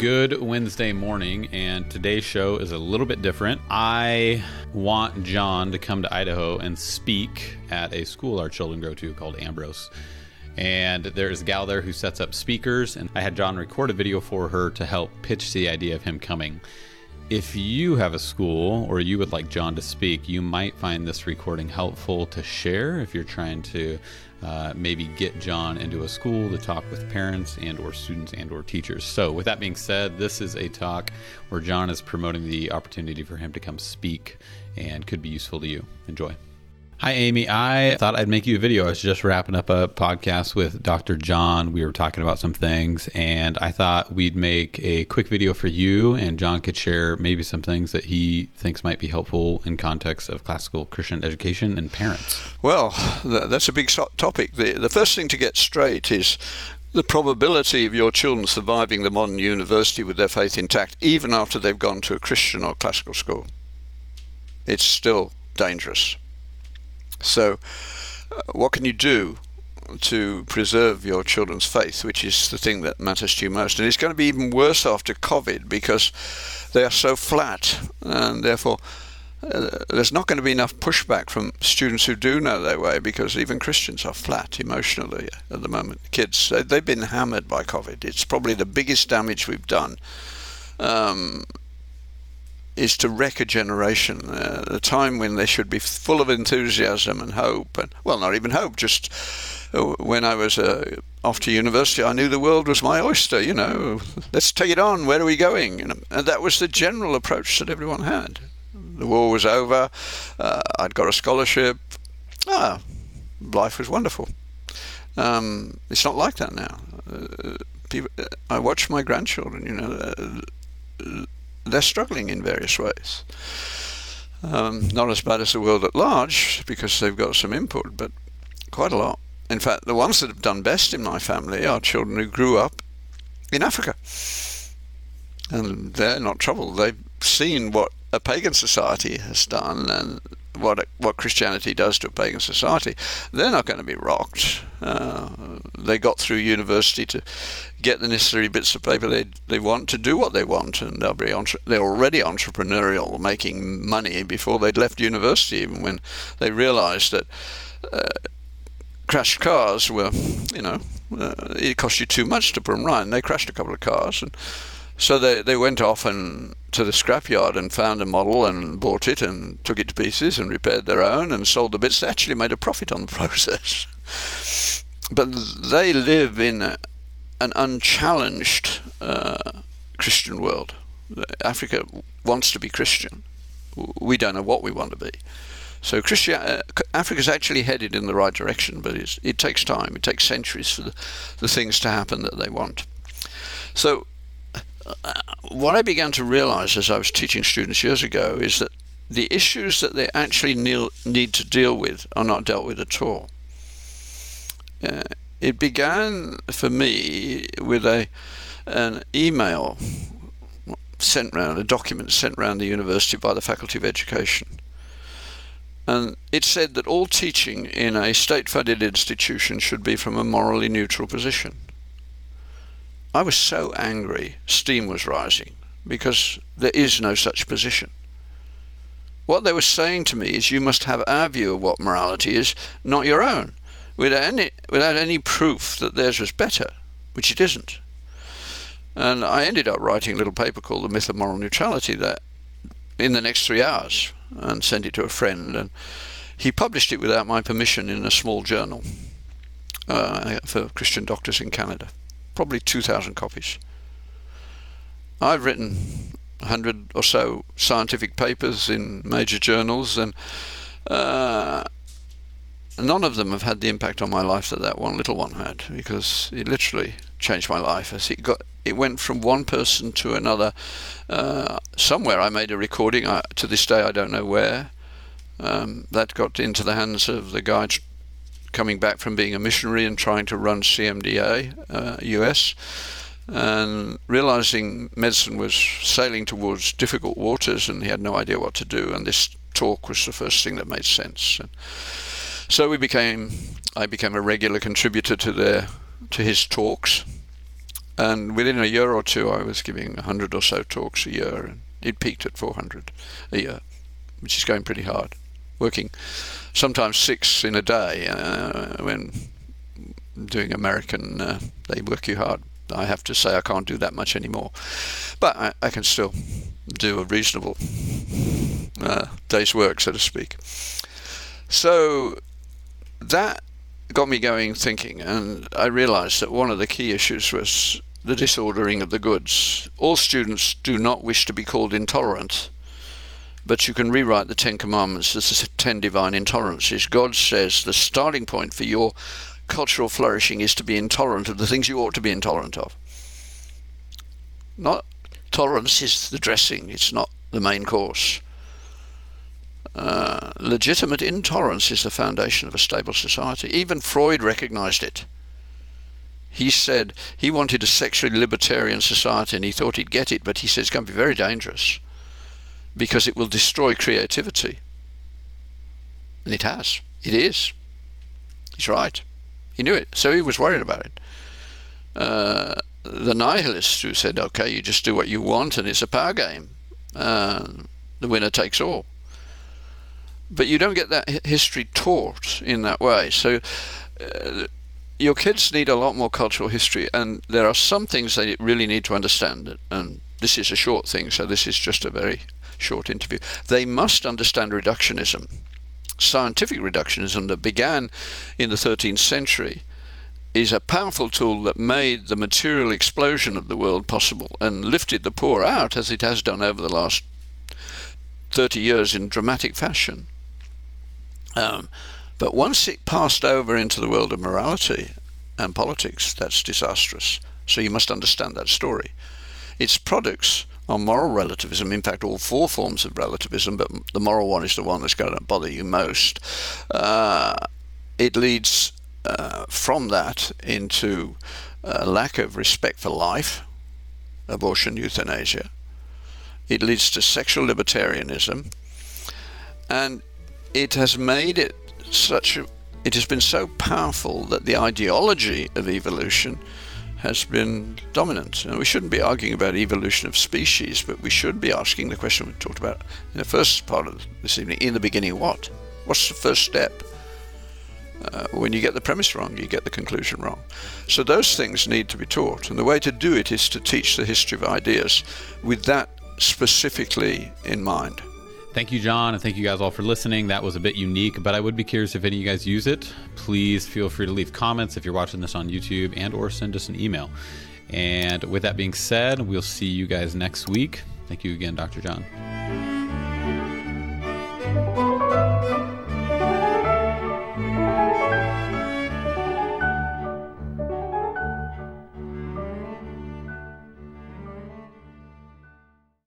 Good Wednesday morning, and today's show is a little bit different. I want John to come to Idaho and speak at a school our children go to called Ambrose. And there's a gal there who sets up speakers, and I had John record a video for her to help pitch the idea of him coming. If you have a school or you would like John to speak, you might find this recording helpful to share if you're trying to uh, maybe get John into a school to talk with parents and or students and or teachers. So with that being said, this is a talk where John is promoting the opportunity for him to come speak and could be useful to you. Enjoy. Hi, Amy. I thought I'd make you a video. I was just wrapping up a podcast with Dr. John. We were talking about some things, and I thought we'd make a quick video for you, and John could share maybe some things that he thinks might be helpful in context of classical Christian education and parents. Well, that's a big topic. The, the first thing to get straight is the probability of your children surviving the modern university with their faith intact, even after they've gone to a Christian or classical school. It's still dangerous. So, uh, what can you do to preserve your children's faith, which is the thing that matters to you most? And it's going to be even worse after COVID because they are so flat, and therefore. Uh, there's not going to be enough pushback from students who do know their way because even Christians are flat emotionally at the moment. Kids, they've been hammered by COVID. It's probably the biggest damage we've done. Um, is to wreck a generation, uh, a time when they should be full of enthusiasm and hope, and well, not even hope, just uh, when I was uh, off to university, I knew the world was my oyster. You know, let's take it on. Where are we going? And, and that was the general approach that everyone had. The war was over. Uh, I'd got a scholarship. Ah, life was wonderful. Um, it's not like that now. Uh, people, I watch my grandchildren. You know they're struggling in various ways. Um, not as bad as the world at large because they've got some input, but quite a lot. In fact, the ones that have done best in my family are children who grew up in Africa. And they're not troubled. They've seen what a pagan society has done and what what Christianity does to a pagan society, they're not going to be rocked. Uh, they got through university to get the necessary bits of paper they they want to do what they want, and they'll be entre- they're already entrepreneurial, making money before they'd left university, even when they realised that. Uh, crashed cars were, you know, uh, it cost you too much to put them right. And they crashed a couple of cars, and so they, they went off and to the scrapyard and found a model and bought it and took it to pieces and repaired their own and sold the bits. They actually made a profit on the process. but they live in a, an unchallenged uh, Christian world. Africa wants to be Christian. We don't know what we want to be. So Christian, uh, Africa's actually headed in the right direction, but it takes time. It takes centuries for the, the things to happen that they want. So what I began to realize as I was teaching students years ago is that the issues that they actually need to deal with are not dealt with at all. Uh, it began for me with a an email sent round, a document sent round the university by the Faculty of Education. And it said that all teaching in a state funded institution should be from a morally neutral position. I was so angry, steam was rising, because there is no such position. What they were saying to me is you must have our view of what morality is, not your own, without any, without any proof that theirs was better, which it isn't. And I ended up writing a little paper called The Myth of Moral Neutrality that in the next three hours and sent it to a friend. And he published it without my permission in a small journal uh, for Christian doctors in Canada probably 2,000 copies. I've written 100 or so scientific papers in major journals, and uh, none of them have had the impact on my life that that one little one had, because it literally changed my life. As it got, it went from one person to another. Uh, somewhere I made a recording. I, to this day, I don't know where. Um, that got into the hands of the guy coming back from being a missionary and trying to run CMDA uh, US and realizing medicine was sailing towards difficult waters and he had no idea what to do and this talk was the first thing that made sense and so we became I became a regular contributor to their to his talks And within a year or two, I was giving 100 or so talks a year, and it peaked at 400 a year, which is going pretty hard. Working sometimes six in a day uh, when doing American, uh, they work you hard. I have to say I can't do that much anymore, but I, I can still do a reasonable uh, day's work, so to speak. So that got me going thinking, and I realized that one of the key issues was the disordering of the goods. All students do not wish to be called intolerant, but you can rewrite the Ten Commandments as the Ten Divine Intolerances. God says the starting point for your cultural flourishing is to be intolerant of the things you ought to be intolerant of. Not tolerance is the dressing, it's not the main course. Uh, legitimate intolerance is the foundation of a stable society. Even Freud recognized it. He said he wanted a sexually libertarian society and he thought he'd get it, but he said it's going to be very dangerous because it will destroy creativity. And it has. It is. He's right. He knew it, so he was worried about it. Uh, the nihilists who said, okay, you just do what you want and it's a power game. Uh, the winner takes all but you don't get that history taught in that way. So uh, your kids need a lot more cultural history, and there are some things they really need to understand. And this is a short thing, so this is just a very short interview. They must understand reductionism, scientific reductionism that began in the 13th century. Is a powerful tool that made the material explosion of the world possible and lifted the poor out as it has done over the last 30 years in dramatic fashion. Um, but once it passed over into the world of morality and politics, that's disastrous. So you must understand that story. Its products are moral relativism, in fact, all four forms of relativism, but the moral one is the one that's going to bother you most. Uh, it leads uh, from that into a lack of respect for life, abortion, euthanasia. It leads to sexual libertarianism. And it has made it such a, it has been so powerful that the ideology of evolution has been dominant. And we shouldn't be arguing about evolution of species, but we should be asking the question we talked about in the first part of this evening in the beginning, what? What's the first step? Uh, when you get the premise wrong, you get the conclusion wrong. So those things need to be taught. And the way to do it is to teach the history of ideas with that specifically in mind. Thank you, John, and thank you guys all for listening. That was a bit unique, but I would be curious if any of you guys use it. Please feel free to leave comments if you're watching this on YouTube and or send us an email. And with that being said, we'll see you guys next week. Thank you again, Dr. John.